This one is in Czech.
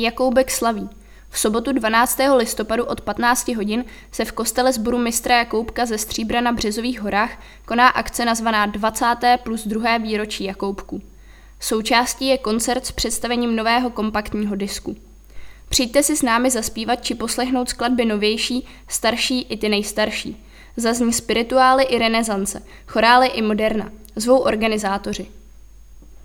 Jakoubek slaví. V sobotu 12. listopadu od 15 hodin se v kostele sboru mistra Jakoubka ze Stříbra na Březových horách koná akce nazvaná 20. plus 2. výročí Jakoubku. Součástí je koncert s představením nového kompaktního disku. Přijďte si s námi zaspívat či poslechnout skladby novější, starší i ty nejstarší. Zazní spirituály i renesance, chorály i moderna. Zvou organizátoři.